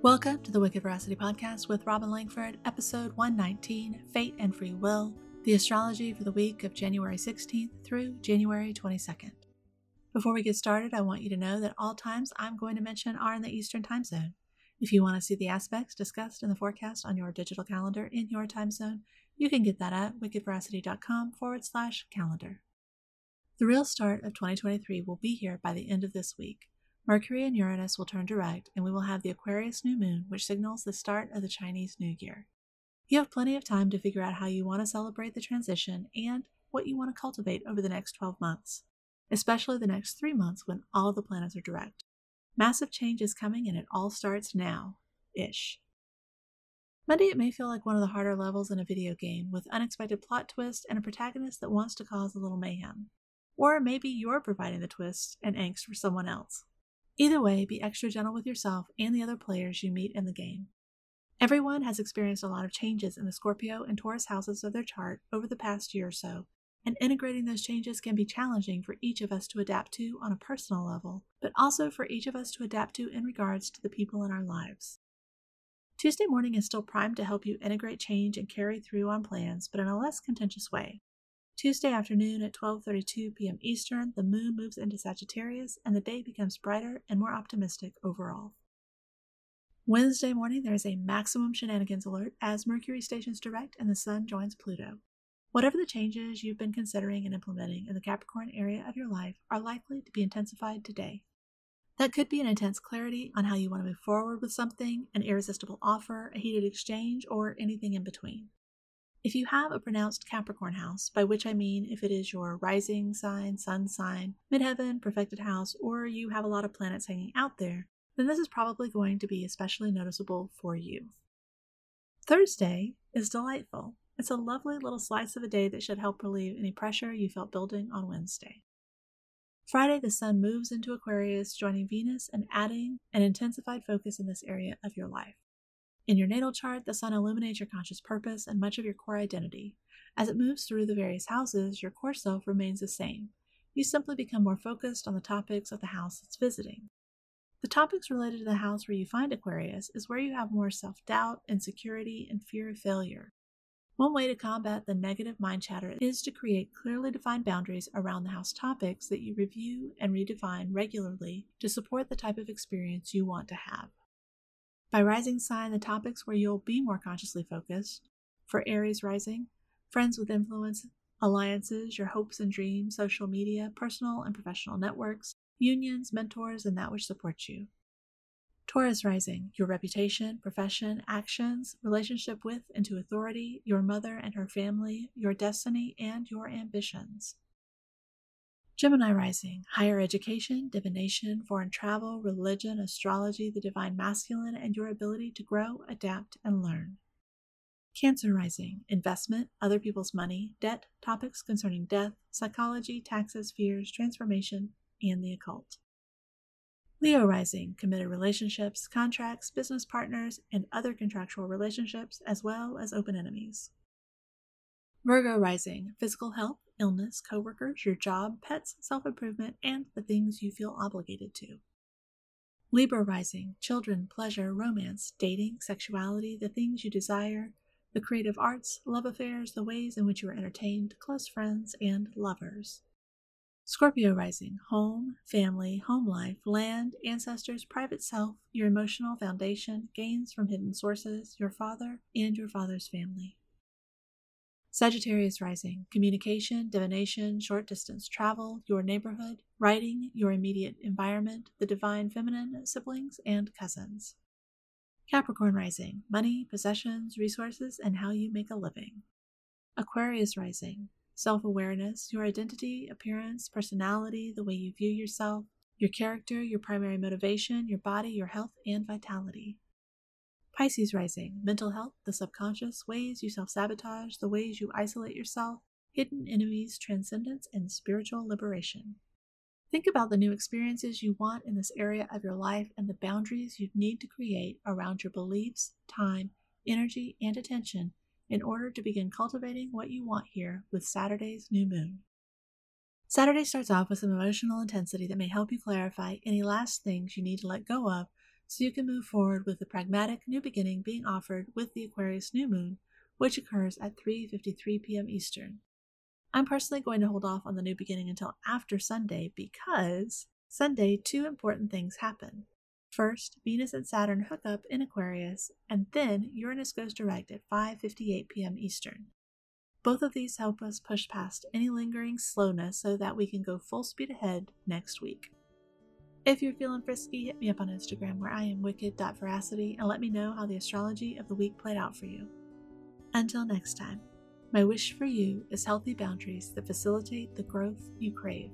Welcome to the Wicked Veracity Podcast with Robin Langford, episode 119 Fate and Free Will, the astrology for the week of January 16th through January 22nd. Before we get started, I want you to know that all times I'm going to mention are in the Eastern Time Zone. If you want to see the aspects discussed in the forecast on your digital calendar in your time zone, you can get that at wickedveracity.com forward slash calendar. The real start of 2023 will be here by the end of this week. Mercury and Uranus will turn direct, and we will have the Aquarius new moon, which signals the start of the Chinese New Year. You have plenty of time to figure out how you want to celebrate the transition and what you want to cultivate over the next 12 months, especially the next three months when all the planets are direct. Massive change is coming, and it all starts now ish. Monday, it may feel like one of the harder levels in a video game, with unexpected plot twists and a protagonist that wants to cause a little mayhem. Or maybe you're providing the twists and angst for someone else. Either way, be extra gentle with yourself and the other players you meet in the game. Everyone has experienced a lot of changes in the Scorpio and Taurus houses of their chart over the past year or so, and integrating those changes can be challenging for each of us to adapt to on a personal level, but also for each of us to adapt to in regards to the people in our lives. Tuesday morning is still primed to help you integrate change and carry through on plans, but in a less contentious way. Tuesday afternoon at 12:32 p.m. Eastern, the moon moves into Sagittarius and the day becomes brighter and more optimistic overall. Wednesday morning, there is a maximum shenanigans alert as Mercury stations direct and the sun joins Pluto. Whatever the changes you've been considering and implementing in the Capricorn area of your life are likely to be intensified today. That could be an intense clarity on how you want to move forward with something, an irresistible offer, a heated exchange, or anything in between. If you have a pronounced Capricorn house, by which I mean if it is your rising sign, sun sign, midheaven, perfected house, or you have a lot of planets hanging out there, then this is probably going to be especially noticeable for you. Thursday is delightful. It's a lovely little slice of a day that should help relieve any pressure you felt building on Wednesday. Friday, the sun moves into Aquarius, joining Venus and adding an intensified focus in this area of your life. In your natal chart, the sun illuminates your conscious purpose and much of your core identity. As it moves through the various houses, your core self remains the same. You simply become more focused on the topics of the house it's visiting. The topics related to the house where you find Aquarius is where you have more self doubt, insecurity, and fear of failure. One way to combat the negative mind chatter is to create clearly defined boundaries around the house topics that you review and redefine regularly to support the type of experience you want to have. By rising sign, the topics where you'll be more consciously focused. For Aries rising, friends with influence, alliances, your hopes and dreams, social media, personal and professional networks, unions, mentors, and that which supports you. Taurus rising, your reputation, profession, actions, relationship with and to authority, your mother and her family, your destiny, and your ambitions. Gemini rising, higher education, divination, foreign travel, religion, astrology, the divine masculine, and your ability to grow, adapt, and learn. Cancer rising, investment, other people's money, debt, topics concerning death, psychology, taxes, fears, transformation, and the occult. Leo rising, committed relationships, contracts, business partners, and other contractual relationships, as well as open enemies. Virgo rising, physical health, illness, coworkers, your job, pets, self improvement, and the things you feel obligated to. Libra rising, children, pleasure, romance, dating, sexuality, the things you desire, the creative arts, love affairs, the ways in which you are entertained, close friends, and lovers. Scorpio rising, home, family, home life, land, ancestors, private self, your emotional foundation, gains from hidden sources, your father, and your father's family. Sagittarius rising, communication, divination, short distance travel, your neighborhood, writing, your immediate environment, the divine feminine, siblings, and cousins. Capricorn rising, money, possessions, resources, and how you make a living. Aquarius rising, self awareness, your identity, appearance, personality, the way you view yourself, your character, your primary motivation, your body, your health, and vitality. Pisces rising, mental health, the subconscious, ways you self sabotage, the ways you isolate yourself, hidden enemies, transcendence, and spiritual liberation. Think about the new experiences you want in this area of your life and the boundaries you need to create around your beliefs, time, energy, and attention in order to begin cultivating what you want here with Saturday's new moon. Saturday starts off with some emotional intensity that may help you clarify any last things you need to let go of so you can move forward with the pragmatic new beginning being offered with the Aquarius new moon, which occurs at 3:53 p.m. Eastern. I'm personally going to hold off on the new beginning until after Sunday because Sunday two important things happen. First, Venus and Saturn hook up in Aquarius, and then Uranus goes direct at 5:58 p.m. Eastern. Both of these help us push past any lingering slowness so that we can go full speed ahead next week. If you're feeling frisky, hit me up on Instagram where I am wicked.veracity and let me know how the astrology of the week played out for you. Until next time, my wish for you is healthy boundaries that facilitate the growth you crave.